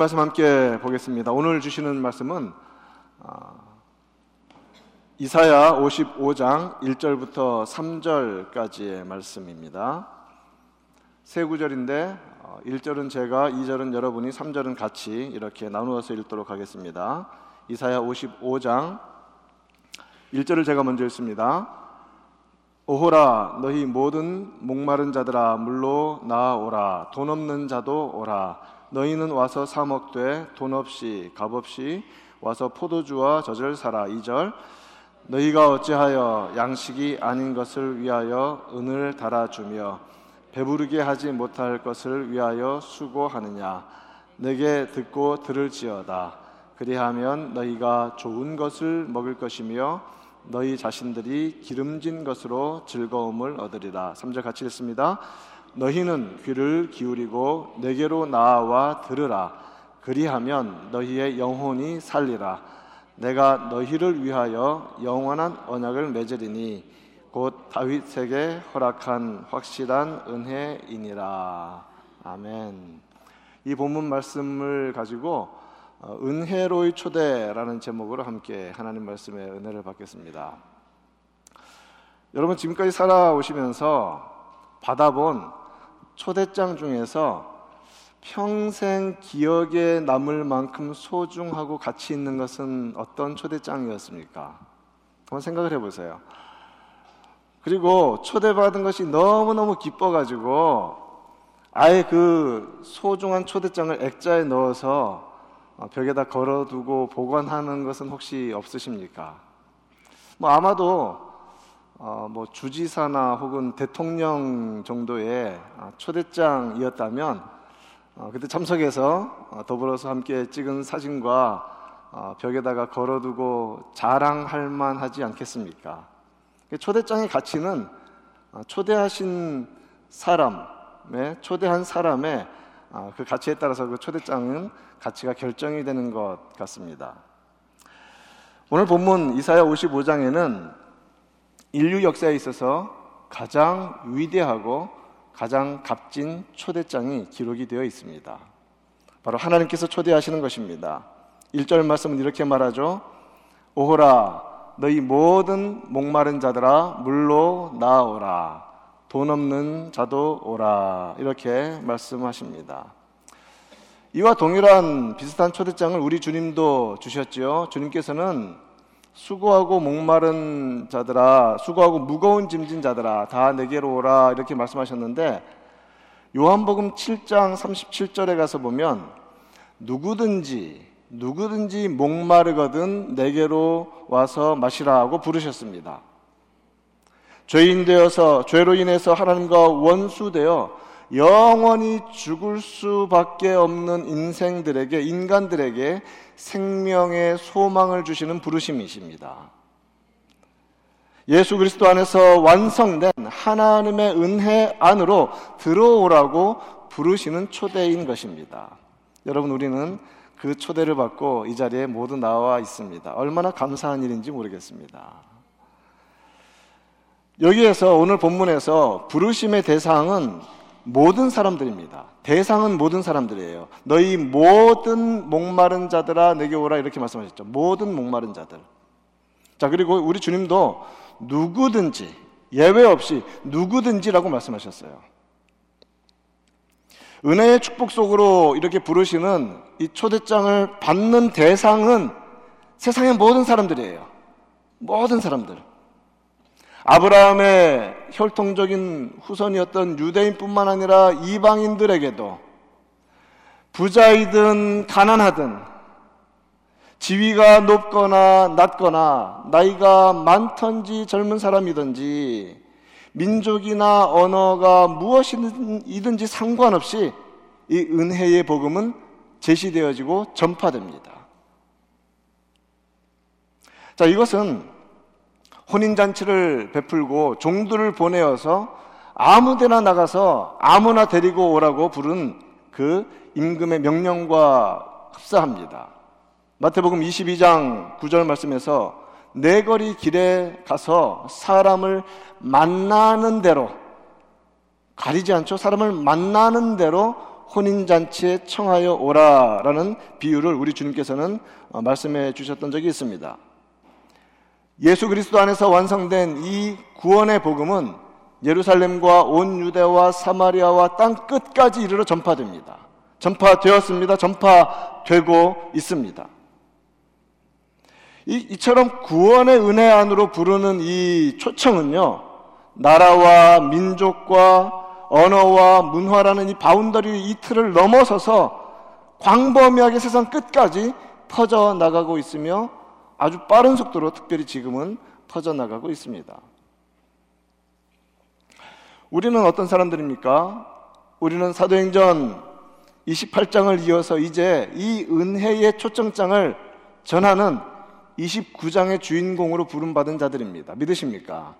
말씀 함께 보겠습니다. 오늘 주시는 말씀은 아, 이사야 55장 1절부터 3절까지의 말씀입니다. 세 구절인데 1절은 어, 제가, 2절은 여러분이, 3절은 같이 이렇게 나누어서 읽도록 하겠습니다. 이사야 55장 1절을 제가 먼저 읽습니다. 오호라 너희 모든 목마른 자들아 물로 나오라 돈 없는 자도 오라 너희는 와서 사 먹되 돈 없이 값 없이 와서 포도주와 젖을 사라. 2절 너희가 어찌하여 양식이 아닌 것을 위하여 은을 달아주며 배부르게 하지 못할 것을 위하여 수고하느냐? 내게 듣고 들을지어다. 그리하면 너희가 좋은 것을 먹을 것이며 너희 자신들이 기름진 것으로 즐거움을 얻으리라. 3절 같이 읽습니다 너희는 귀를 기울이고 내게로 나와 들으라 그리하면 너희의 영혼이 살리라 내가 너희를 위하여 영원한 언약을 맺으리니 곧 다윗에게 허락한 확실한 은혜이니라. 아멘. 이 본문 말씀을 가지고 어, 은혜로의 초대라는 제목으로 함께 하나님 말씀의 은혜를 받겠습니다. 여러분 지금까지 살아오시면서 받아본 초대장 중에서 평생 기억에 남을 만큼 소중하고 가치 있는 것은 어떤 초대장이었습니까? 한번 생각을 해보세요. 그리고 초대받은 것이 너무너무 기뻐가지고 아예 그 소중한 초대장을 액자에 넣어서 벽에다 걸어두고 보관하는 것은 혹시 없으십니까? 뭐 아마도 어 뭐 주지사나 혹은 대통령 정도의 초대장이었다면 어, 그때 참석해서 어, 더불어서 함께 찍은 사진과 어, 벽에다가 걸어두고 자랑할 만하지 않겠습니까? 초대장의 가치는 어, 초대하신 사람의 초대한 사람의 어, 그 가치에 따라서 그 초대장은 가치가 결정이 되는 것 같습니다. 오늘 본문 이사야 55장에는 인류 역사에 있어서 가장 위대하고 가장 값진 초대장이 기록이 되어 있습니다. 바로 하나님께서 초대하시는 것입니다. 1절 말씀은 이렇게 말하죠. 오호라 너희 모든 목마른 자들아 물로 나오라 돈 없는 자도 오라 이렇게 말씀하십니다. 이와 동일한 비슷한 초대장을 우리 주님도 주셨지요. 주님께서는 수고하고 목마른 자들아, 수고하고 무거운 짐진 자들아, 다 내게로 오라 이렇게 말씀하셨는데 요한복음 7장 37절에 가서 보면 누구든지 누구든지 목마르거든 내게로 와서 마시라 하고 부르셨습니다. 죄인 되어서 죄로 인해서 하나님과 원수 되어 영원히 죽을 수밖에 없는 인생들에게 인간들에게 생명의 소망을 주시는 부르심이십니다. 예수 그리스도 안에서 완성된 하나님의 은혜 안으로 들어오라고 부르시는 초대인 것입니다. 여러분 우리는 그 초대를 받고 이 자리에 모두 나와 있습니다. 얼마나 감사한 일인지 모르겠습니다. 여기에서 오늘 본문에서 부르심의 대상은 모든 사람들입니다. 대상은 모든 사람들이에요. 너희 모든 목마른 자들아 내게 오라 이렇게 말씀하셨죠. 모든 목마른 자들. 자, 그리고 우리 주님도 누구든지 예외 없이 누구든지라고 말씀하셨어요. 은혜의 축복 속으로 이렇게 부르시는 이 초대장을 받는 대상은 세상의 모든 사람들이에요. 모든 사람들. 아브라함의 혈통적인 후손이었던 유대인뿐만 아니라 이방인들에게도 부자이든 가난하든 지위가 높거나 낮거나 나이가 많던지 젊은 사람이든지 민족이나 언어가 무엇이든지 상관없이 이 은혜의 복음은 제시되어지고 전파됩니다. 자, 이것은 혼인잔치를 베풀고 종들을 보내어서 아무 데나 나가서 아무나 데리고 오라고 부른 그 임금의 명령과 흡사합니다. 마태복음 22장 9절 말씀에서 내 거리 길에 가서 사람을 만나는 대로 가리지 않죠. 사람을 만나는 대로 혼인잔치에 청하여 오라라는 비유를 우리 주님께서는 어, 말씀해 주셨던 적이 있습니다. 예수 그리스도 안에서 완성된 이 구원의 복음은 예루살렘과 온 유대와 사마리아와 땅 끝까지 이르러 전파됩니다. 전파되었습니다. 전파되고 있습니다. 이, 이처럼 구원의 은혜 안으로 부르는 이 초청은요, 나라와 민족과 언어와 문화라는 이 boundary 이 틀을 넘어서서 광범위하게 세상 끝까지 퍼져 나가고 있으며 아주 빠른 속도로 특별히 지금은 퍼져 나가고 있습니다. 우리는 어떤 사람들입니까? 우리는 사도행전 28장을 이어서 이제 이 은혜의 초청장을 전하는 29장의 주인공으로 부름받은 자들입니다. 믿으십니까?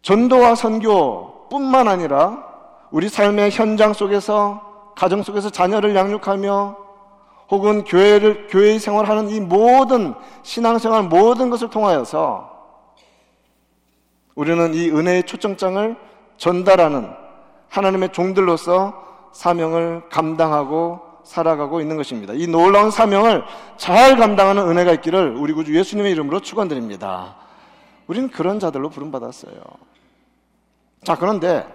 전도와 선교뿐만 아니라 우리 삶의 현장 속에서 가정 속에서 자녀를 양육하며 혹은 교회를 교회의 생활하는 이 모든 신앙생활 모든 것을 통하여서 우리는 이 은혜의 초청장을 전달하는 하나님의 종들로서 사명을 감당하고 살아가고 있는 것입니다. 이 놀라운 사명을 잘 감당하는 은혜가 있기를 우리 구주 예수님의 이름으로 축원드립니다. 우리는 그런 자들로 부름받았어요. 자, 그런데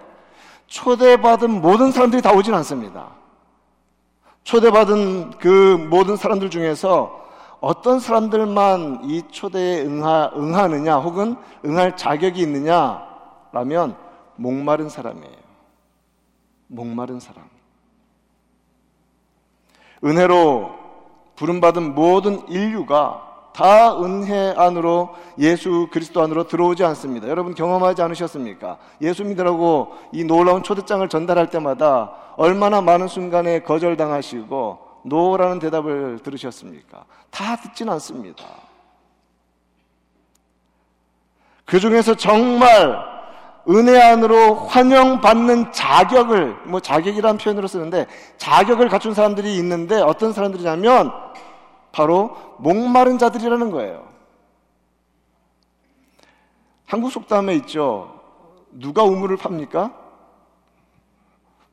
초대받은 모든 사람들이 다 오진 않습니다. 초대받은 그 모든 사람들 중에서 어떤 사람들만 이 초대에 응하, 응하느냐 혹은 응할 자격이 있느냐라면 목마른 사람이에요. 목마른 사람. 은혜로 부름받은 모든 인류가 다 은혜 안으로 예수 그리스도 안으로 들어오지 않습니다. 여러분 경험하지 않으셨습니까? 예수 믿으라고 이 놀라운 초대장을 전달할 때마다 얼마나 많은 순간에 거절당하시고 노라는 대답을 들으셨습니까? 다 듣진 않습니다. 그 중에서 정말 은혜 안으로 환영받는 자격을, 뭐 자격이라는 표현으로 쓰는데 자격을 갖춘 사람들이 있는데 어떤 사람들이냐면 바로 목마른 자들이라는 거예요. 한국 속담에 있죠. 누가 우물을 팝니까?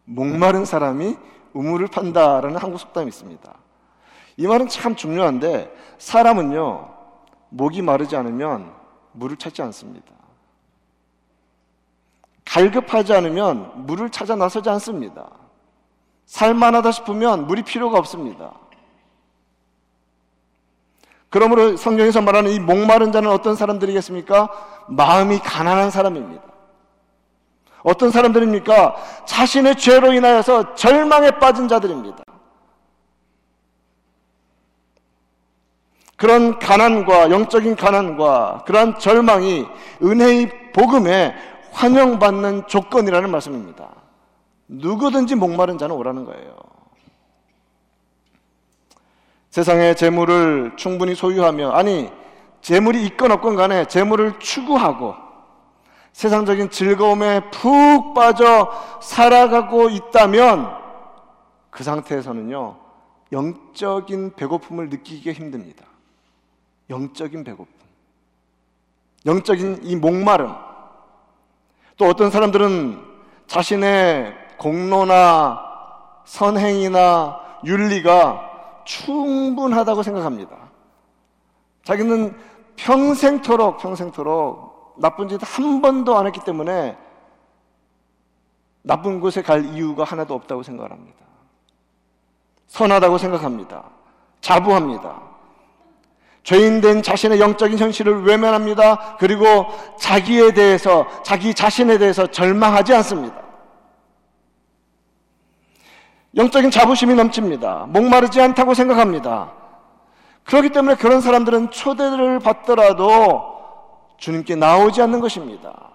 목마른 사람이 우물을 판다라는 한국 속담이 있습니다. 이 말은 참 중요한데 사람은요 목이 마르지 않으면 물을 찾지 않습니다. 갈급하지 않으면 물을 찾아 나서지 않습니다. 살만하다 싶으면 물이 필요가 없습니다. 그러므로 성경에서 말하는 이 목마른 자는 어떤 사람들이겠습니까? 마음이 가난한 사람입니다. 어떤 사람들입니까? 자신의 죄로 인하여서 절망에 빠진 자들입니다. 그런 가난과 영적인 가난과 그러한 절망이 은혜의 복음에 환영받는 조건이라는 말씀입니다. 누구든지 목마른 자는 오라는 거예요. 세상의 재물을 충분히 소유하며 아니 재물이 있건 없건 간에 재물을 추구하고 세상적인 즐거움에 푹 빠져 살아가고 있다면 그 상태에서는요 영적인 배고픔을 느끼기가 힘듭니다. 영적인 배고픔, 영적인 이 목마름. 또 어떤 사람들은 자신의 공로나 선행이나 윤리가 충분하다고 생각합니다. 자기는 평생토록, 평생토록 나쁜 짓 한 번도 안 했기 때문에 나쁜 곳에 갈 이유가 하나도 없다고 생각을 합니다. 선하다고 생각합니다. 자부합니다. 죄인된 자신의 영적인 현실을 외면합니다. 그리고 자기에 대해서, 자기 자신에 대해서 절망하지 않습니다. 영적인 자부심이 넘칩니다. 목마르지 않다고 생각합니다. 그렇기 때문에 그런 사람들은 초대를 받더라도 주님께 나오지 않는 것입니다.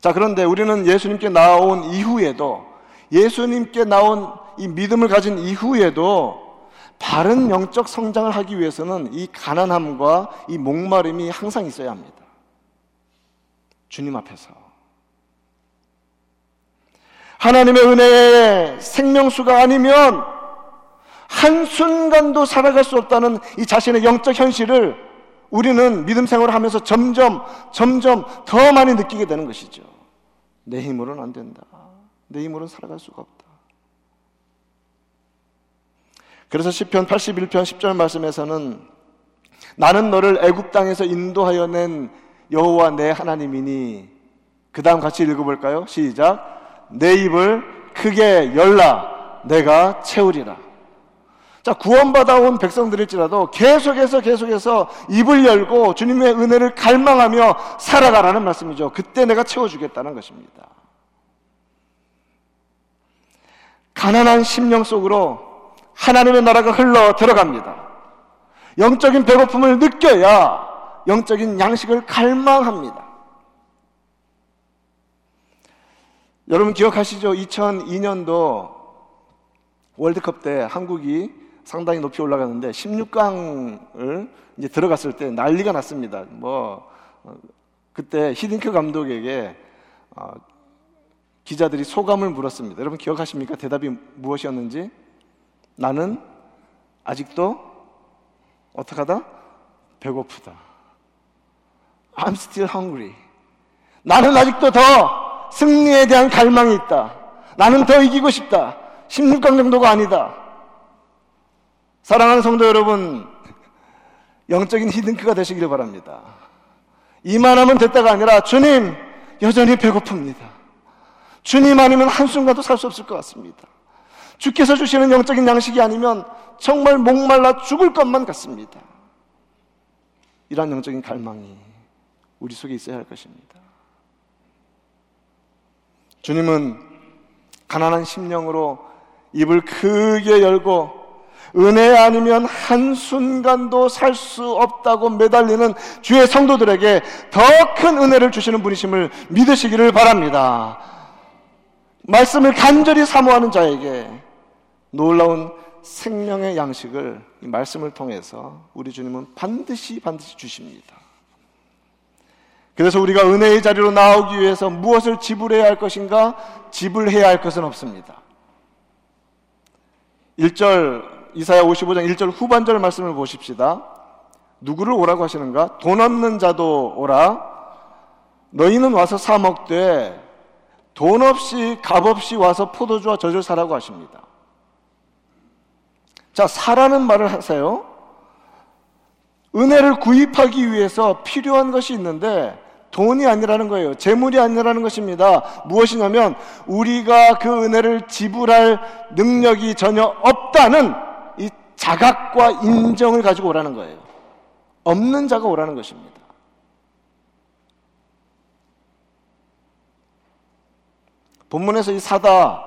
자, 그런데 우리는 예수님께 나온 이후에도 예수님께 나온 이 믿음을 가진 이후에도 바른 영적 성장을 하기 위해서는 이 가난함과 이 목마름이 항상 있어야 합니다. 주님 앞에서. 하나님의 은혜의 생명수가 아니면 한순간도 살아갈 수 없다는 이 자신의 영적 현실을 우리는 믿음 생활을 하면서 점점, 점점 더 많이 느끼게 되는 것이죠. 내 힘으로는 안 된다. 내 힘으로는 살아갈 수가 없다. 그래서 시편 81편 10절 말씀에서는 나는 너를 애굽 땅에서 인도하여 낸 여호와 내 하나님이니 그 다음 같이 읽어볼까요? 시작 내 입을 크게 열라 내가 채우리라 자 구원받아 온 백성들일지라도 계속해서 계속해서 입을 열고 주님의 은혜를 갈망하며 살아가라는 말씀이죠 그때 내가 채워주겠다는 것입니다 가난한 심령 속으로 하나님의 나라가 흘러 들어갑니다. 영적인 배고픔을 느껴야 영적인 양식을 갈망합니다. 여러분 기억하시죠? 2002년도 월드컵 때 한국이 상당히 높이 올라갔는데 16강을 이제 들어갔을 때 난리가 났습니다. 뭐 어, 그때 히딩크 감독에게 어, 기자들이 소감을 물었습니다. 여러분 기억하십니까? 대답이 무엇이었는지? 나는 아직도 어떡하다? 배고프다. I'm still hungry. 나는 아직도 더 승리에 대한 갈망이 있다. 나는 더 이기고 싶다. 16강 정도가 아니다. 사랑하는 성도 여러분, 영적인 히든크가 되시기를 바랍니다. 이만하면 됐다가 아니라 주님, 여전히 배고픕니다. 주님 아니면 한순간도 살 수 없을 것 같습니다. 주께서 주시는 영적인 양식이 아니면 정말 목말라 죽을 것만 같습니다. 이러한 영적인 갈망이 우리 속에 있어야 할 것입니다. 주님은 가난한 심령으로 입을 크게 열고 은혜 아니면 한순간도 살 수 없다고 매달리는 주의 성도들에게 더 큰 은혜를 주시는 분이심을 믿으시기를 바랍니다. 말씀을 간절히 사모하는 자에게 놀라운 생명의 양식을 이 말씀을 통해서 우리 주님은 반드시 반드시 주십니다. 그래서 우리가 은혜의 자리로 나오기 위해서 무엇을 지불해야 할 것인가? 지불해야 할 것은 없습니다. 1절 이사야 55장 1절 후반절 말씀을 보십시다. 누구를 오라고 하시는가? 돈 없는 자도 오라. 너희는 와서 사 먹되 돈 없이 값 없이 와서 포도주와 젖을 사라고 하십니다. 자, 사라는 말을 하세요. 은혜를 구입하기 위해서 필요한 것이 있는데 돈이 아니라는 거예요. 재물이 아니라는 것입니다. 무엇이냐면 우리가 그 은혜를 지불할 능력이 전혀 없다는 이 자각과 인정을 가지고 오라는 거예요. 없는 자가 오라는 것입니다. 본문에서 이 사다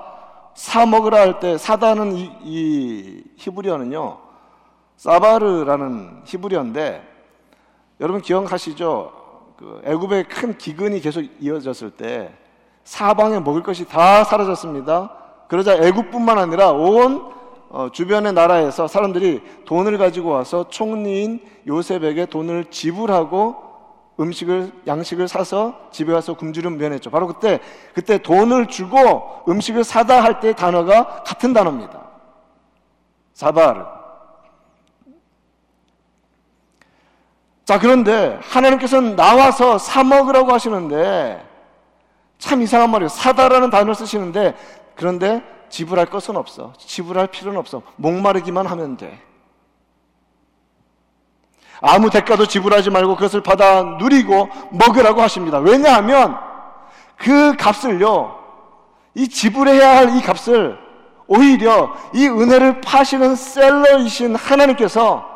사 먹으라 할 때 사다는 이, 이 히브리어는요 사바르라는 히브리어인데 여러분 기억하시죠? 그 애굽의 큰 기근이 계속 이어졌을 때 사방에 먹을 것이 다 사라졌습니다. 그러자 애굽뿐만 아니라 온 어, 주변의 나라에서 사람들이 돈을 가지고 와서 총리인 요셉에게 돈을 지불하고 음식을 양식을 사서 집에 와서 굶주림 면했죠. 바로 그때 그때 돈을 주고 음식을 사다 할 때 단어가 같은 단어입니다. 사바르. 자, 그런데 하나님께서는 나와서 사 먹으라고 하시는데 참 이상한 말이에요. 사다라는 단어를 쓰시는데 그런데 지불할 것은 없어. 지불할 필요는 없어. 목마르기만 하면 돼. 아무 대가도 지불하지 말고 그것을 받아 누리고 먹으라고 하십니다. 왜냐하면 그 값을요, 이 지불해야 할 이 값을 오히려 이 은혜를 파시는 셀러이신 하나님께서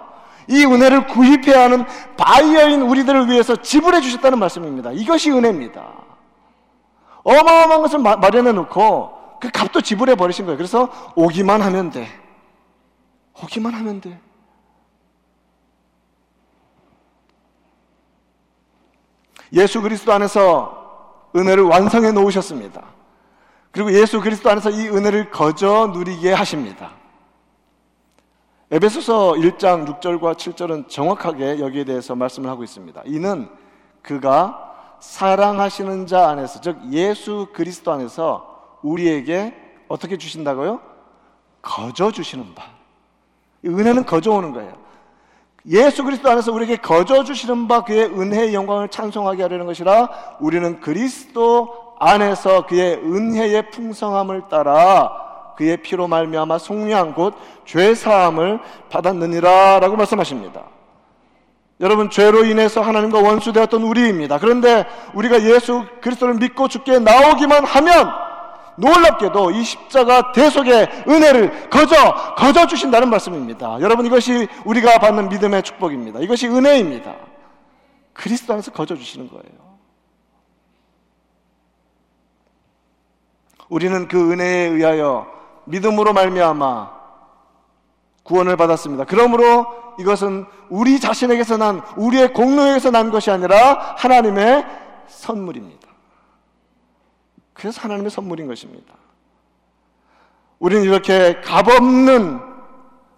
이 은혜를 구입해야 하는 바이어인 우리들을 위해서 지불해 주셨다는 말씀입니다. 이것이 은혜입니다. 어마어마한 것을 마련해 놓고 그 값도 지불해 버리신 거예요. 그래서 오기만 하면 돼. 오기만 하면 돼. 예수 그리스도 안에서 은혜를 완성해 놓으셨습니다. 그리고 예수 그리스도 안에서 이 은혜를 거저 누리게 하십니다. 에베소서 1장 6절과 7절은 정확하게 여기에 대해서 말씀을 하고 있습니다. 이는 그가 사랑하시는 자 안에서, 즉 예수 그리스도 안에서 우리에게 어떻게 주신다고요? 거저 주시는 바. 은혜는 거저 오는 거예요. 예수 그리스도 안에서 우리에게 거저 주시는 바 그의 은혜의 영광을 찬송하게 하려는 것이라 우리는 그리스도 안에서 그의 은혜의 풍성함을 따라 그의 피로 말미암아 속량 곧죄 사함을 받았느니라라고 말씀하십니다. 여러분 죄로 인해서 하나님과 원수 되었던 우리입니다. 그런데 우리가 예수 그리스도를 믿고 죽게 나오기만 하면 놀랍게도 이 십자가 대속의 은혜를 거저 거저 주신다는 말씀입니다. 여러분 이것이 우리가 받는 믿음의 축복입니다. 이것이 은혜입니다. 그리스도 안에서 거저 주시는 거예요. 우리는 그 은혜에 의하여 믿음으로 말미암아 구원을 받았습니다. 그러므로 이것은 우리 자신에게서 난 우리의 공로에서 난 것이 아니라 하나님의 선물입니다. 그래서 하나님의 선물인 것입니다. 우리는 이렇게 값없는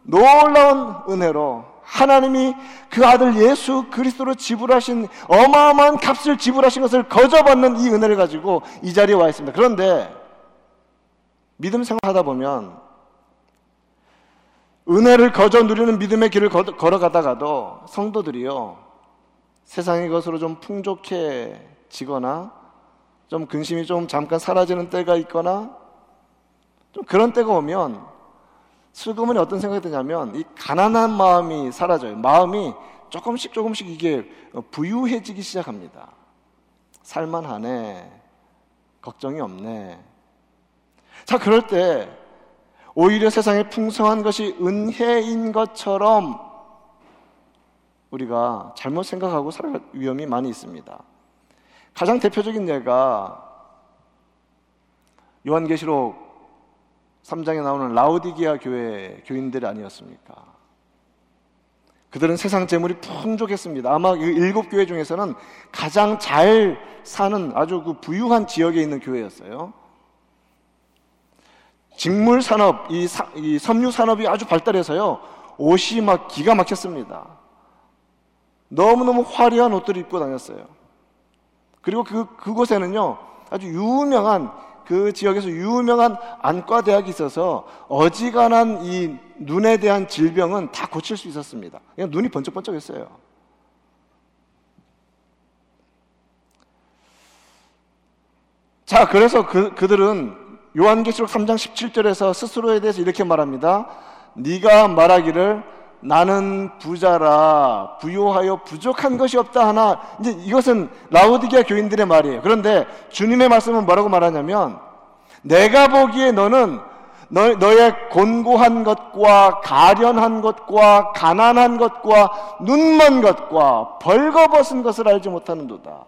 놀라운 은혜로 하나님이 그 아들 예수 그리스도로 지불하신 어마어마한 값을 지불하신 것을 거저받는 이 은혜를 가지고 이 자리에 와 있습니다. 그런데 믿음 생활하다 보면 은혜를 거저 누리는 믿음의 길을 걸어가다가도 성도들이요 세상의 것으로 좀 풍족해지거나 좀 근심이 좀 잠깐 사라지는 때가 있거나 좀 그런 때가 오면 슬그머니 어떤 생각이 드냐면 이 가난한 마음이 사라져요. 마음이 조금씩 조금씩 이게 부유해지기 시작합니다. 살만하네. 걱정이 없네. 자, 그럴 때 오히려 세상에 풍성한 것이 은혜인 것처럼 우리가 잘못 생각하고 살아갈 위험이 많이 있습니다. 가장 대표적인 예가 요한계시록 3장에 나오는 라우디기아 교회 교인들 아니었습니까? 그들은 세상 재물이 풍족했습니다. 아마 이 일곱 교회 중에서는 가장 잘 사는 아주 그 부유한 지역에 있는 교회였어요. 직물 산업, 이, 사, 이 섬유 산업이 아주 발달해서요. 옷이 막 기가 막혔습니다. 너무너무 화려한 옷들을 입고 다녔어요. 그리고 그, 그곳에는요, 아주 유명한, 그 지역에서 유명한 안과 대학이 있어서 어지간한 이 눈에 대한 질병은 다 고칠 수 있었습니다. 그냥 눈이 번쩍번쩍 했어요. 자, 그래서 그, 그들은 요한계시록 3장 17절에서 스스로에 대해서 이렇게 말합니다. 네가 말하기를 나는 부자라 부요하여 부족한 것이 없다 하나 이제 이것은 라우디게아 교인들의 말이에요. 그런데 주님의 말씀은 뭐라고 말하냐면 내가 보기에 너는 너, 너의 곤고한 것과 가련한 것과 가난한 것과 눈먼 것과 벌거벗은 것을 알지 못하는도다.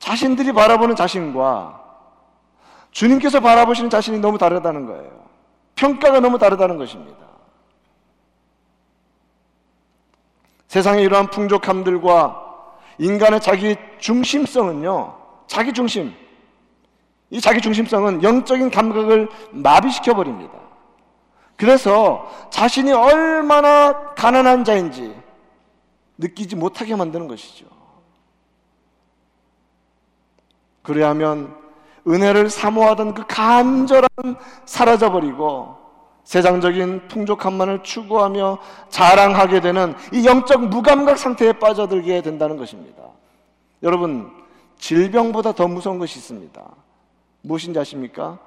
자신들이 바라보는 자신과 주님께서 바라보시는 자신이 너무 다르다는 거예요. 평가가 너무 다르다는 것입니다. 세상의 이러한 풍족함들과 인간의 자기 중심성은요, 자기 중심. 이 자기 중심성은 영적인 감각을 마비시켜 버립니다. 그래서 자신이 얼마나 가난한 자인지 느끼지 못하게 만드는 것이죠. 그래야면 은혜를 사모하던 그 간절함 사라져버리고 세상적인 풍족함만을 추구하며 자랑하게 되는 이 영적 무감각 상태에 빠져들게 된다는 것입니다. 여러분, 질병보다 더 무서운 것이 있습니다. 무엇인지 아십니까?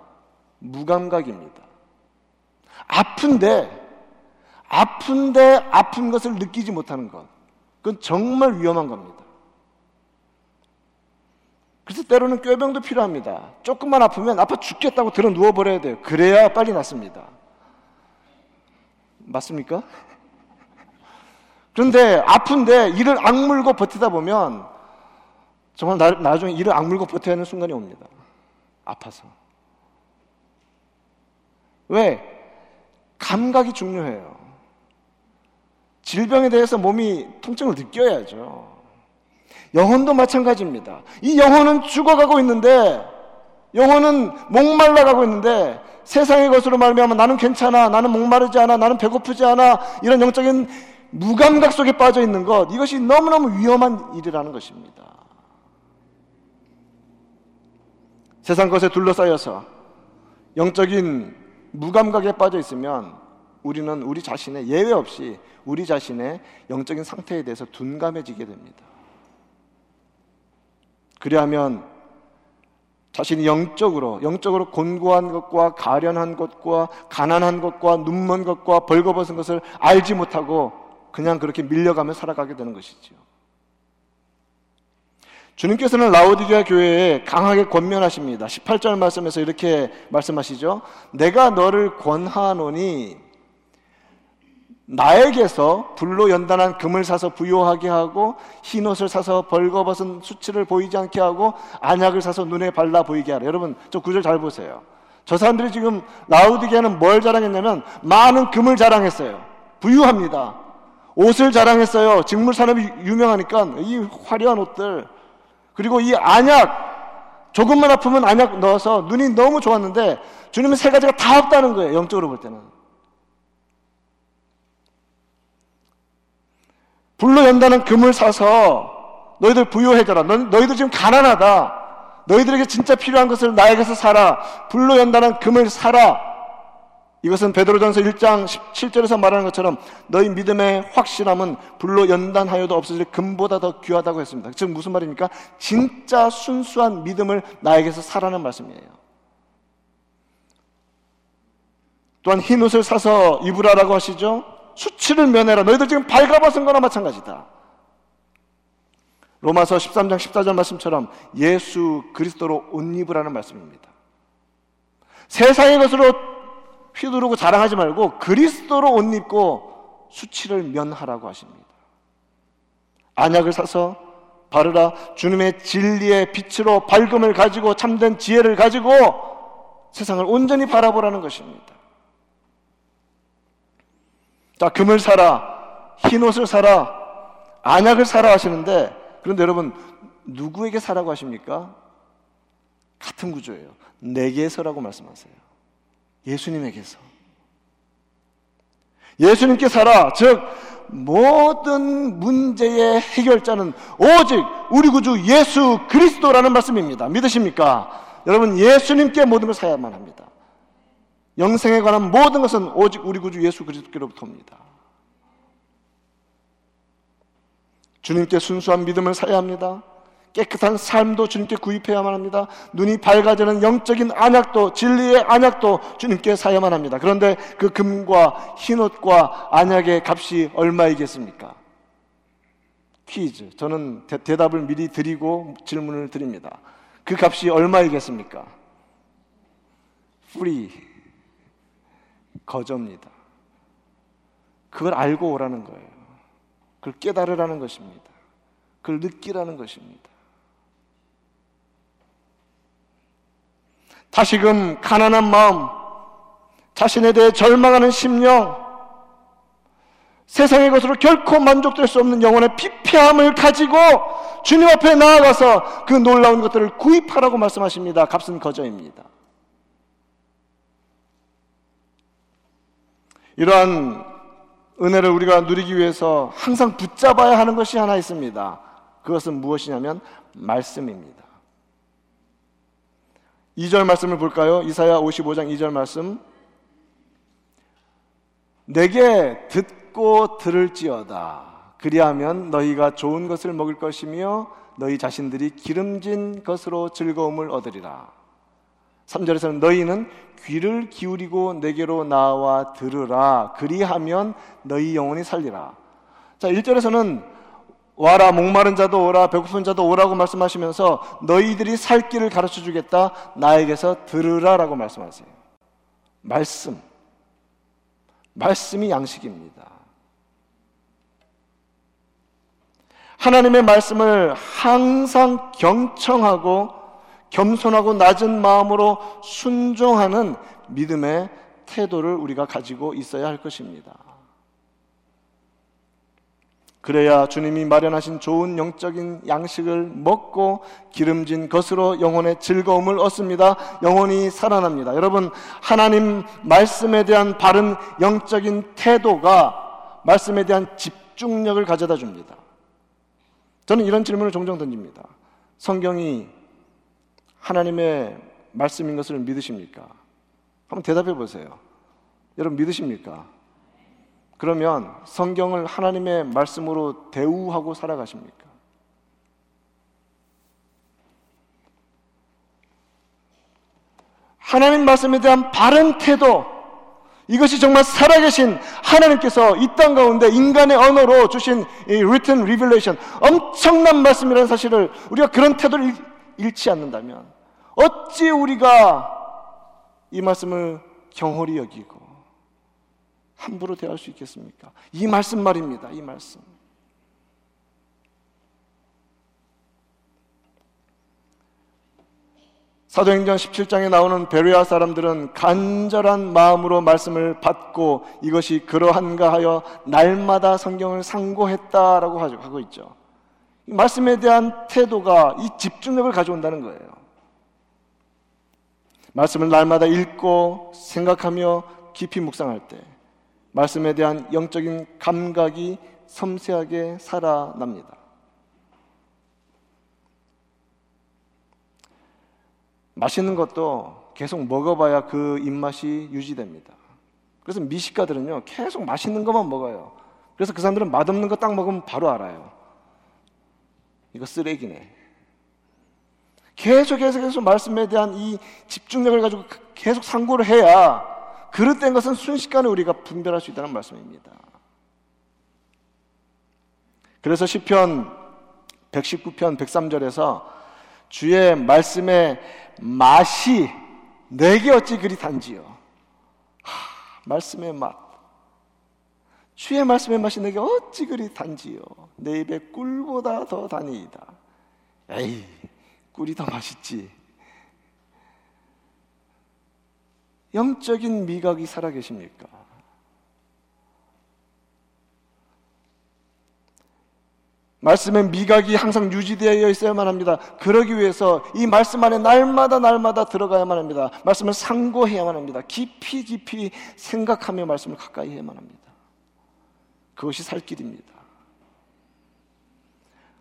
무감각입니다. 아픈데, 아픈데 아픈 것을 느끼지 못하는 것. 그건 정말 위험한 겁니다. 그래서 때로는 꾀병도 필요합니다. 조금만 아프면 아파 죽겠다고 들어 누워버려야 돼요. 그래야 빨리 낫습니다. 맞습니까? 그런데 아픈데 이를 악물고 버티다 보면 정말 나, 나중에 이를 악물고 버텨야 하는 순간이 옵니다. 아파서. 왜? 감각이 중요해요. 질병에 대해서 몸이 통증을 느껴야죠. 영혼도 마찬가지입니다. 이 영혼은 죽어가고 있는데 영혼은 목말라가고 있는데 세상의 것으로 말미암아 나는 괜찮아, 나는 목마르지 않아, 나는 배고프지 않아 이런 영적인 무감각 속에 빠져 있는 것 이것이 너무너무 위험한 일이라는 것입니다. 세상 것에 둘러싸여서 영적인 무감각에 빠져 있으면 우리는 우리 자신의 예외 없이 우리 자신의 영적인 상태에 대해서 둔감해지게 됩니다. 그리하면 자신이 영적으로 영적으로 곤고한 것과 가련한 것과 가난한 것과 눈먼 것과 벌거벗은 것을 알지 못하고 그냥 그렇게 밀려가며 살아가게 되는 것이지요. 주님께서는 라오디게아 교회에 강하게 권면하십니다. 18절 말씀에서 이렇게 말씀하시죠. 내가 너를 권하노니 나에게서 불로 연단한 금을 사서 부요하게 하고 흰 옷을 사서 벌거벗은 수치를 보이지 않게 하고 안약을 사서 눈에 발라 보이게 하라. 여러분 저 구절 잘 보세요. 저 사람들이 지금 라우디게는 뭘 자랑했냐면 많은 금을 자랑했어요. 부유합니다. 옷을 자랑했어요. 직물 산업이 유명하니까 이 화려한 옷들 그리고 이 안약 조금만 아프면 안약 넣어서 눈이 너무 좋았는데 주님은 세 가지가 다 없다는 거예요. 영적으로 볼 때는. 불로 연다는 금을 사서 너희들 부유해져라. 너, 너희들 지금 가난하다. 너희들에게 진짜 필요한 것을 나에게서 사라. 불로 연다는 금을 사라. 이것은 베드로전서 1장 17절에서 말하는 것처럼 너희 믿음의 확실함은 불로 연단하여도 없어질 금보다 더 귀하다고 했습니다. 즉 무슨 말입니까? 진짜 순수한 믿음을 나에게서 사라는 말씀이에요. 또한 흰 옷을 사서 입으라라고 하시죠. 수치를 면해라. 너희들 지금 발가벗은 거나 마찬가지다. 로마서 13장 14절 말씀처럼 예수 그리스도로 옷 입으라는 말씀입니다. 세상의 것으로 휘두르고 자랑하지 말고 그리스도로 옷 입고 수치를 면하라고 하십니다. 안약을 사서 바르라 주님의 진리의 빛으로 밝음을 가지고 참된 지혜를 가지고 세상을 온전히 바라보라는 것입니다. 자, 금을 사라, 흰 옷을 사라, 안약을 사라 하시는데, 그런데 여러분, 누구에게 사라고 하십니까? 같은 구조예요. 내게서라고 말씀하세요. 예수님에게서. 예수님께 살아. 즉, 모든 문제의 해결자는 오직 우리 구주 예수 그리스도라는 말씀입니다. 믿으십니까? 여러분, 예수님께 모든 걸 사야만 합니다. 영생에 관한 모든 것은 오직 우리 구주 예수 그리스도로부터입니다. 주님께 순수한 믿음을 사야 합니다. 깨끗한 삶도 주님께 구입해야만 합니다. 눈이 밝아지는 영적인 안약도 진리의 안약도 주님께 사야만 합니다. 그런데 그 금과 흰옷과 안약의 값이 얼마이겠습니까? 퀴즈. 저는 대, 답을 미리 드리고 질문을 드립니다. 그 값이 얼마이겠습니까? free. 거저입니다. 그걸 알고 오라는 거예요. 그걸 깨달으라는 것입니다. 그걸 느끼라는 것입니다. 다시금 가난한 마음, 자신에 대해 절망하는 심령, 세상의 것으로 결코 만족될 수 없는 영혼의 피폐함을 가지고 주님 앞에 나아가서 그 놀라운 것들을 구입하라고 말씀하십니다. 값은 거저입니다. 이러한 은혜를 우리가 누리기 위해서 항상 붙잡아야 하는 것이 하나 있습니다. 그것은 무엇이냐면 말씀입니다. 2절 말씀을 볼까요? 이사야 55장 2절 말씀. 내게 듣고 들을지어다. 그리하면 너희가 좋은 것을 먹을 것이며 너희 자신들이 기름진 것으로 즐거움을 얻으리라. 3절에서는 너희는 귀를 기울이고 내게로 나와 들으라. 그리하면 너희 영혼이 살리라. 자, 1절에서는 와라 목마른 자도 오라 배고픈 자도 오라고 말씀하시면서 너희들이 살 길을 가르쳐 주겠다. 나에게서 들으라라고 말씀하세요. 말씀. 말씀이 양식입니다. 하나님의 말씀을 항상 경청하고 겸손하고 낮은 마음으로 순종하는 믿음의 태도를 우리가 가지고 있어야 할 것입니다. 그래야 주님이 마련하신 좋은 영적인 양식을 먹고 기름진 것으로 영혼의 즐거움을 얻습니다. 영혼이 살아납니다. 여러분, 하나님 말씀에 대한 바른 영적인 태도가 말씀에 대한 집중력을 가져다 줍니다. 저는 이런 질문을 종종 던집니다. 성경이 하나님의 말씀인 것을 믿으십니까? 한번 대답해 보세요. 여러분 믿으십니까? 그러면 성경을 하나님의 말씀으로 대우하고 살아가십니까? 하나님 말씀에 대한 바른 태도, 이것이 정말 살아계신 하나님께서 이 땅 가운데 인간의 언어로 주신 이 written revelation, 엄청난 말씀이라는 사실을 우리가 그런 태도를 잃지 않는다면, 어찌 우리가 이 말씀을 경홀히 여기고 함부로 대할 수 있겠습니까? 이 말씀 말입니다. 이 말씀. 사도행전 17장에 나오는 베레아 사람들은 간절한 마음으로 말씀을 받고 이것이 그러한가 하여 날마다 성경을 상고했다라고 하고 있죠. 말씀에 대한 태도가 이 집중력을 가져온다는 거예요. 말씀을 날마다 읽고 생각하며 깊이 묵상할 때 말씀에 대한 영적인 감각이 섬세하게 살아납니다. 맛있는 것도 계속 먹어봐야 그 입맛이 유지됩니다. 그래서 미식가들은요, 계속 맛있는 것만 먹어요. 그래서 그 사람들은 맛없는 거 딱 먹으면 바로 알아요. 이거 쓰레기네. 계속 계속 계속 말씀에 대한 이 집중력을 가지고 계속 상고를 해야 그릇된 것은 순식간에 우리가 분별할 수 있다는 말씀입니다. 그래서 시편 119편 103절에서 주의 말씀의 맛이 내게 어찌 그리 단지요. 하, 말씀의 맛. 주의 말씀의 맛이 내게 어찌 그리 단지요. 내 입에 꿀보다 더 다니이다. 에이, 꿀이 더 맛있지. 영적인 미각이 살아계십니까? 말씀의 미각이 항상 유지되어 있어야만 합니다. 그러기 위해서 이 말씀 안에 날마다 날마다 들어가야만 합니다. 말씀을 상고해야만 합니다. 깊이 깊이 생각하며 말씀을 가까이 해야만 합니다. 그것이 살 길입니다.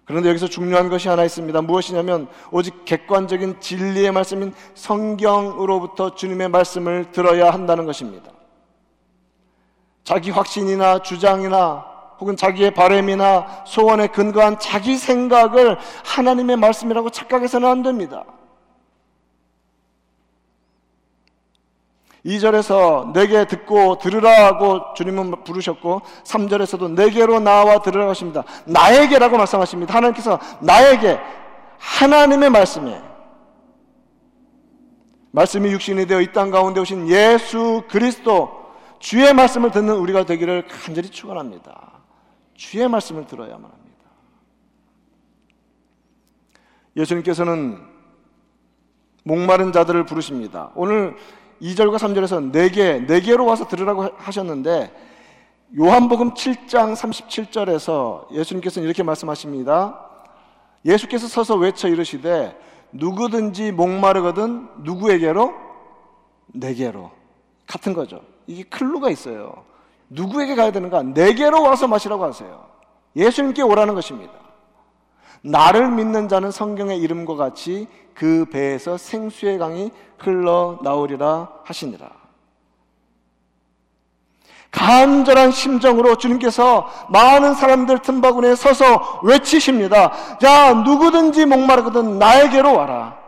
그런데 여기서 중요한 것이 하나 있습니다. 무엇이냐면 오직 객관적인 진리의 말씀인 성경으로부터 주님의 말씀을 들어야 한다는 것입니다. 자기 확신이나 주장이나 혹은 자기의 바램이나 소원에 근거한 자기 생각을 하나님의 말씀이라고 착각해서는 안 됩니다. 2절에서 내게 듣고 들으라고 주님은 부르셨고 3절에서도 내게로 나와 들으라고 하십니다. 나에게라고 말씀하십니다. 하나님께서 나에게 하나님의 말씀에 말씀이 육신이 되어 이 땅 가운데 오신 예수 그리스도 주의 말씀을 듣는 우리가 되기를 간절히 축원합니다. 주의 말씀을 들어야만 합니다. 예수님께서는 목마른 자들을 부르십니다. 오늘 2절과 3절에서 내게 내게로 와서 들으라고 하셨는데 요한복음 7장 37절에서 예수님께서는 이렇게 말씀하십니다. 예수께서 서서 외쳐 이르시되 누구든지 목마르거든 누구에게로 내게로 같은 거죠. 이게 클루가 있어요. 누구에게 가야 되는가? 내게로 와서 마시라고 하세요. 예수님께 오라는 것입니다. 나를 믿는 자는 성경의 이름과 같이 그 배에서 생수의 강이 흘러나오리라 하시니라. 간절한 심정으로 주님께서 많은 사람들 틈바구니에 서서 외치십니다. 자, 누구든지 목마르거든 나에게로 와라.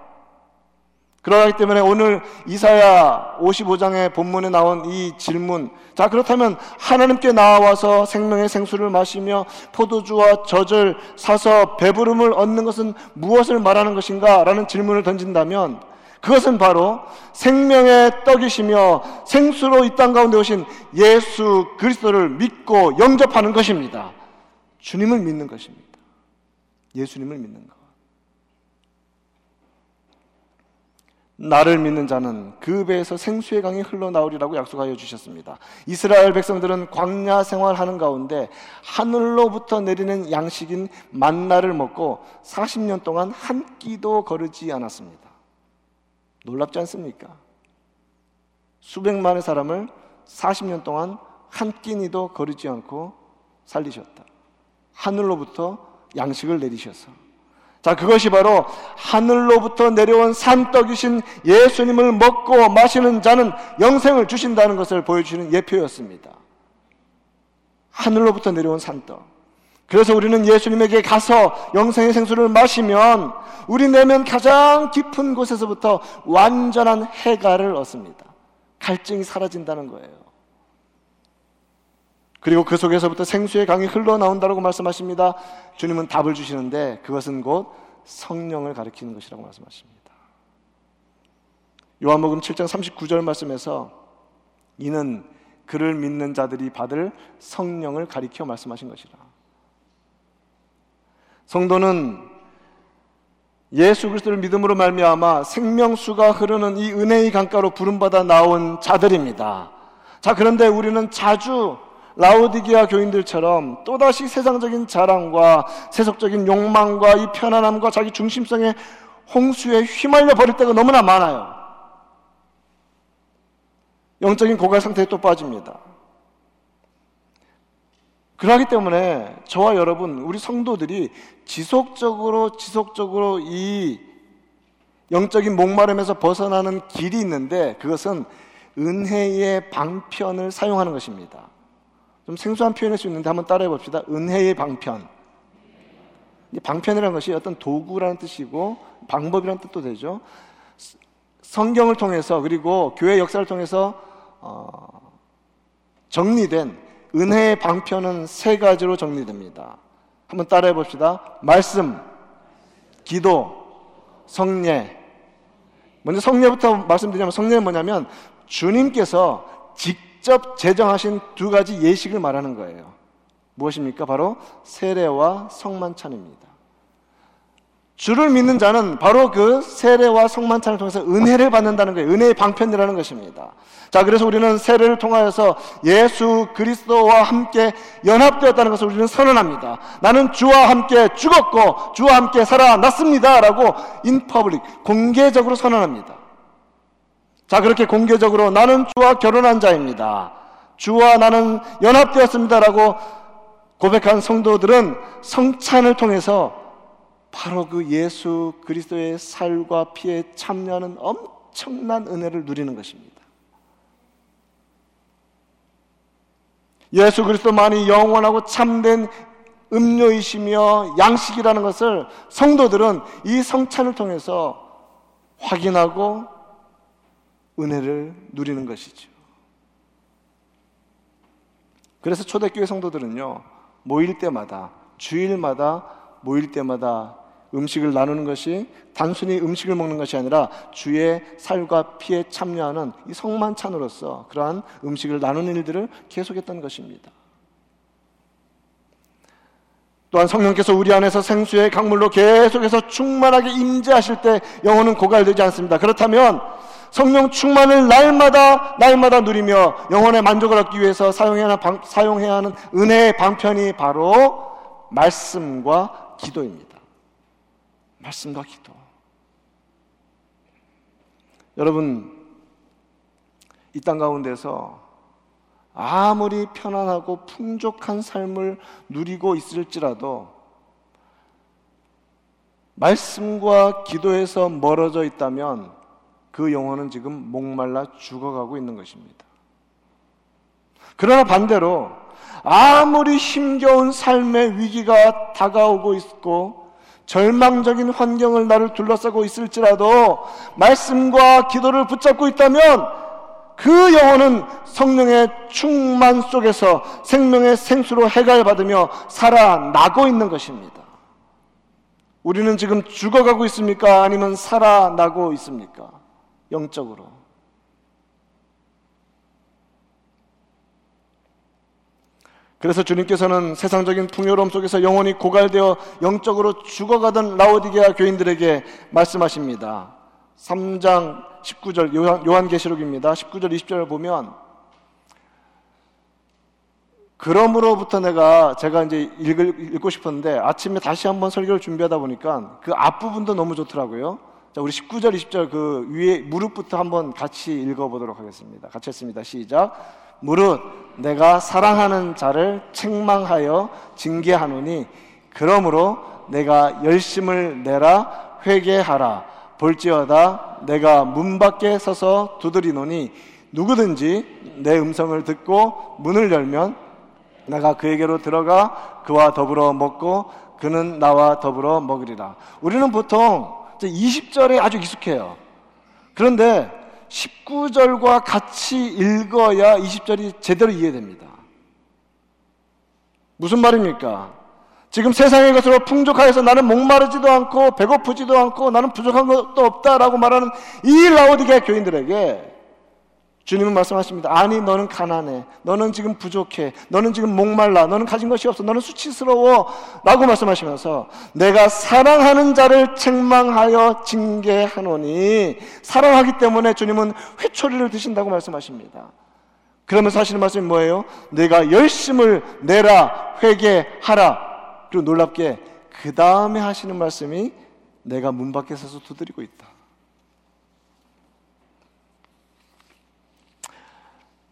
그러기 때문에 오늘 이사야 55장의 본문에 나온 이 질문. 자, 그렇다면 하나님께 나와서 생명의 생수를 마시며 포도주와 젖을 사서 배부름을 얻는 것은 무엇을 말하는 것인가? 라는 질문을 던진다면 그것은 바로 생명의 떡이시며 생수로 이 땅 가운데 오신 예수 그리스도를 믿고 영접하는 것입니다. 주님을 믿는 것입니다. 예수님을 믿는 것. 나를 믿는 자는 그 배에서 생수의 강이 흘러나오리라고 약속하여 주셨습니다. 이스라엘 백성들은 광야 생활하는 가운데 하늘로부터 내리는 양식인 만나를 먹고 40년 동안 한 끼도 거르지 않았습니다. 놀랍지 않습니까? 수백만의 사람을 40년 동안 한 끼니도 거르지 않고 살리셨다. 하늘로부터 양식을 내리셔서 자, 그것이 바로 하늘로부터 내려온 산떡이신 예수님을 먹고 마시는 자는 영생을 주신다는 것을 보여주시는 예표였습니다. 하늘로부터 내려온 산떡. 그래서 우리는 예수님에게 가서 영생의 생수를 마시면 우리 내면 가장 깊은 곳에서부터 완전한 해가를 얻습니다. 갈증이 사라진다는 거예요. 그리고 그 속에서부터 생수의 강이 흘러나온다고 말씀하십니다. 주님은 답을 주시는데 그것은 곧 성령을 가리키는 것이라고 말씀하십니다. 요한복음 7장 39절 말씀에서 이는 그를 믿는 자들이 받을 성령을 가리켜 말씀하신 것이라. 성도는 예수 그리스도를 믿음으로 말미암아 생명수가 흐르는 이 은혜의 강가로 부름받아 나온 자들입니다. 자, 그런데 우리는 자주 라우디기아 교인들처럼 또다시 세상적인 자랑과 세속적인 욕망과 이 편안함과 자기 중심성의 홍수에 휘말려 버릴 때가 너무나 많아요. 영적인 고갈 상태에 또 빠집니다. 그러기 때문에 저와 여러분, 우리 성도들이 지속적으로, 지속적으로 이 영적인 목마름에서 벗어나는 길이 있는데 그것은 은혜의 방편을 사용하는 것입니다. 좀 생소한 표현일 수 있는데 한번 따라해 봅시다. 은혜의 방편. 방편이라는 것이 어떤 도구라는 뜻이고 방법이라는 뜻도 되죠. 성경을 통해서 그리고 교회 역사를 통해서 어, 정리된 은혜의 방편은 세 가지로 정리됩니다. 한번 따라해 봅시다. 말씀, 기도, 성례. 먼저 성례부터 말씀드리면 성례는 뭐냐면 주님께서 직 접 제정하신 두 가지 예식을 말하는 거예요. 무엇입니까? 바로 세례와 성만찬입니다. 주를 믿는 자는 바로 그 세례와 성만찬을 통해서 은혜를 받는다는 거예요. 은혜의 방편이라는 것입니다. 자, 그래서 우리는 세례를 통하여서 예수 그리스도와 함께 연합되었다는 것을 우리는 선언합니다. 나는 주와 함께 죽었고 주와 함께 살아났습니다. 라고 인퍼블릭, 공개적으로 선언합니다. 자, 그렇게 공개적으로 나는 주와 결혼한 자입니다. 주와 나는 연합되었습니다. 라고 고백한 성도들은 성찬을 통해서 바로 그 예수 그리스도의 살과 피에 참여하는 엄청난 은혜를 누리는 것입니다. 예수 그리스도만이 영원하고 참된 음료이시며 양식이라는 것을 성도들은 이 성찬을 통해서 확인하고 은혜를 누리는 것이죠. 그래서 초대교회 성도들은요, 모일 때마다, 주일마다, 모일 때마다 음식을 나누는 것이 단순히 음식을 먹는 것이 아니라 주의 살과 피에 참여하는 이 성만찬으로서 그러한 음식을 나누는 일들을 계속했던 것입니다. 또한 성령께서 우리 안에서 생수의 강물로 계속해서 충만하게 임재하실 때 영혼은 고갈되지 않습니다. 그렇다면 성령 충만을 날마다 날마다 누리며 영혼의 만족을 얻기 위해서 사용해야 하는, 사용해야 하는 은혜의 방편이 바로 말씀과 기도입니다. 말씀과 기도. 여러분, 이 땅 가운데서 아무리 편안하고 풍족한 삶을 누리고 있을지라도 말씀과 기도에서 멀어져 있다면 그 영혼은 지금 목말라 죽어가고 있는 것입니다. 그러나 반대로 아무리 힘겨운 삶의 위기가 다가오고 있고 절망적인 환경을 나를 둘러싸고 있을지라도 말씀과 기도를 붙잡고 있다면 그 영혼은 성령의 충만 속에서 생명의 생수로 해갈받으며 살아나고 있는 것입니다. 우리는 지금 죽어가고 있습니까? 아니면 살아나고 있습니까? 영적으로. 그래서 주님께서는 세상적인 풍요로움 속에서 영혼이 고갈되어 영적으로 죽어가던 라오디게아 교인들에게 말씀하십니다. 3장 19절 요한, 요한계시록입니다. 19절 20절을 보면 그러므로부터 내가 제가 이제 읽을, 읽고 싶었는데 아침에 다시 한번 설교를 준비하다 보니까 그 앞부분도 너무 좋더라고요. 자, 우리 19절, 20절 그 위에 무릎부터 한번 같이 읽어보도록 하겠습니다. 같이 했습니다. 시작. 무릇 내가 사랑하는 자를 책망하여 징계하노니 그러므로 내가 열심을 내라 회개하라 볼지어다 내가 문 밖에 서서 두드리노니 누구든지 내 음성을 듣고 문을 열면 내가 그에게로 들어가 그와 더불어 먹고 그는 나와 더불어 먹으리라. 우리는 보통 20절에 아주 익숙해요. 그런데 19절과 같이 읽어야 20절이 제대로 이해됩니다. 무슨 말입니까? 지금 세상의 것으로 풍족하여서 나는 목마르지도 않고 배고프지도 않고 나는 부족한 것도 없다라고 말하는 이 라오디게 교인들에게 주님은 말씀하십니다. 아니, 너는 가난해. 너는 지금 부족해. 너는 지금 목말라. 너는 가진 것이 없어. 너는 수치스러워. 라고 말씀하시면서 내가 사랑하는 자를 책망하여 징계하노니 사랑하기 때문에 주님은 회초리를 드신다고 말씀하십니다. 그러면서 하시는 말씀이 뭐예요? 내가 열심을 내라, 회개하라. 그리고 놀랍게 그 다음에 하시는 말씀이 내가 문 밖에 서서 두드리고 있다.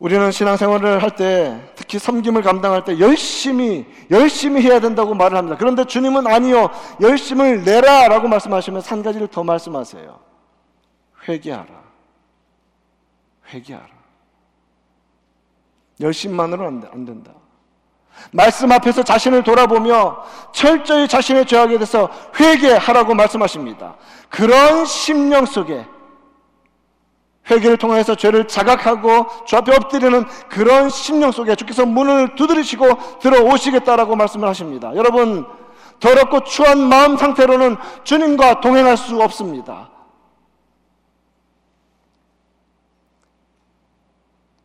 우리는 신앙생활을 할 때, 특히 섬김을 감당할 때 열심히, 열심히 해야 된다고 말을 합니다. 그런데 주님은 아니요, 열심을 내라 라고 말씀하시면 한 가지를 더 말씀하세요. 회개하라. 회개하라. 열심만으로 안 된다. 말씀 앞에서 자신을 돌아보며 철저히 자신의 죄악에 대해서 회개하라고 말씀하십니다. 그런 심령 속에 회개를 통해서 죄를 자각하고 주 앞에 엎드리는 그런 심령 속에 주께서 문을 두드리시고 들어오시겠다라고 말씀을 하십니다. 여러분, 더럽고 추한 마음 상태로는 주님과 동행할 수 없습니다.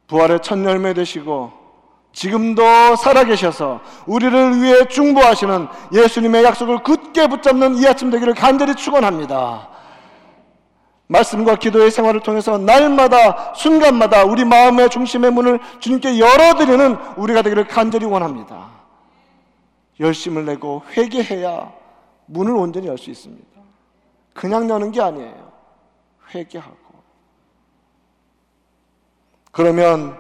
부활의 첫 열매 되시고 지금도 살아계셔서 우리를 위해 중보하시는 예수님의 약속을 굳게 붙잡는 이 아침 되기를 간절히 축원합니다. 말씀과 기도의 생활을 통해서 날마다 순간마다 우리 마음의 중심의 문을 주님께 열어드리는 우리가 되기를 간절히 원합니다. 열심을 내고 회개해야 문을 온전히 열 수 있습니다. 그냥 여는 게 아니에요. 회개하고. 그러면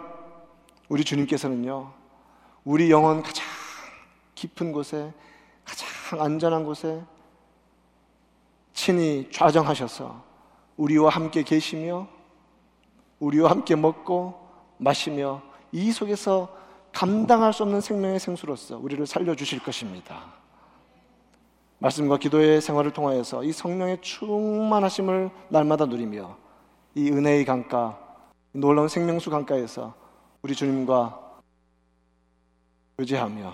우리 주님께서는요, 우리 영혼 가장 깊은 곳에, 가장 안전한 곳에 친히 좌정하셔서 우리와 함께 계시며 우리와 함께 먹고 마시며 이 속에서 감당할 수 없는 생명의 생수로서 우리를 살려주실 것입니다. 말씀과 기도의 생활을 통하여서 이 성령의 충만하심을 날마다 누리며 이 은혜의 강가, 놀라운 생명수 강가에서 우리 주님과 의지하며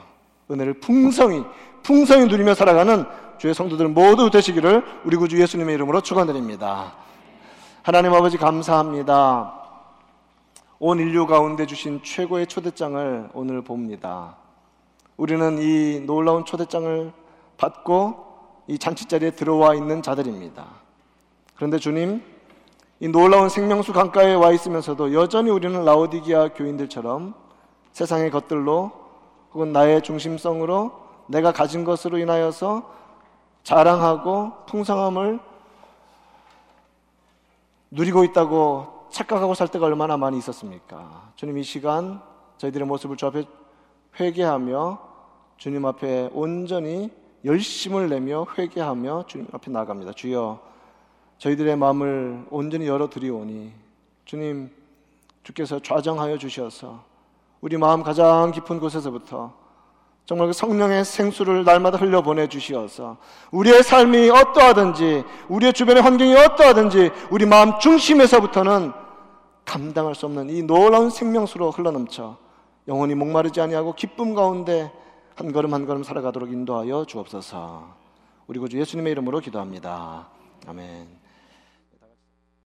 은혜를 풍성히 풍성히 누리며 살아가는 주의 성도들 모두 되시기를 우리 구주 예수님의 이름으로 축원드립니다. 하나님 아버지 감사합니다. 온 인류 가운데 주신 최고의 초대장을 오늘 봅니다. 우리는 이 놀라운 초대장을 받고 이 잔치 자리에 들어와 있는 자들입니다. 그런데 주님, 이 놀라운 생명수 강가에 와 있으면서도 여전히 우리는 라오디기아 교인들처럼 세상의 것들로 혹은 나의 중심성으로 내가 가진 것으로 인하여서 자랑하고 풍성함을 누리고 있다고 착각하고 살 때가 얼마나 많이 있었습니까? 주님 이 시간 저희들의 모습을 주 앞에 회개하며 주님 앞에 온전히 열심을 내며 회개하며 주님 앞에 나갑니다. 주여 저희들의 마음을 온전히 열어 드리오니 주님 주께서 좌정하여 주셔서 우리 마음 가장 깊은 곳에서부터 정말 그 성령의 생수를 날마다 흘려 보내 주시어서 우리의 삶이 어떠하든지 우리의 주변의 환경이 어떠하든지 우리 마음 중심에서부터는 감당할 수 없는 이 놀라운 생명수로 흘러넘쳐 영원히 목마르지 아니하고 기쁨 가운데 한 걸음 한 걸음 살아가도록 인도하여 주옵소서. 우리 구주 예수님의 이름으로 기도합니다. 아멘.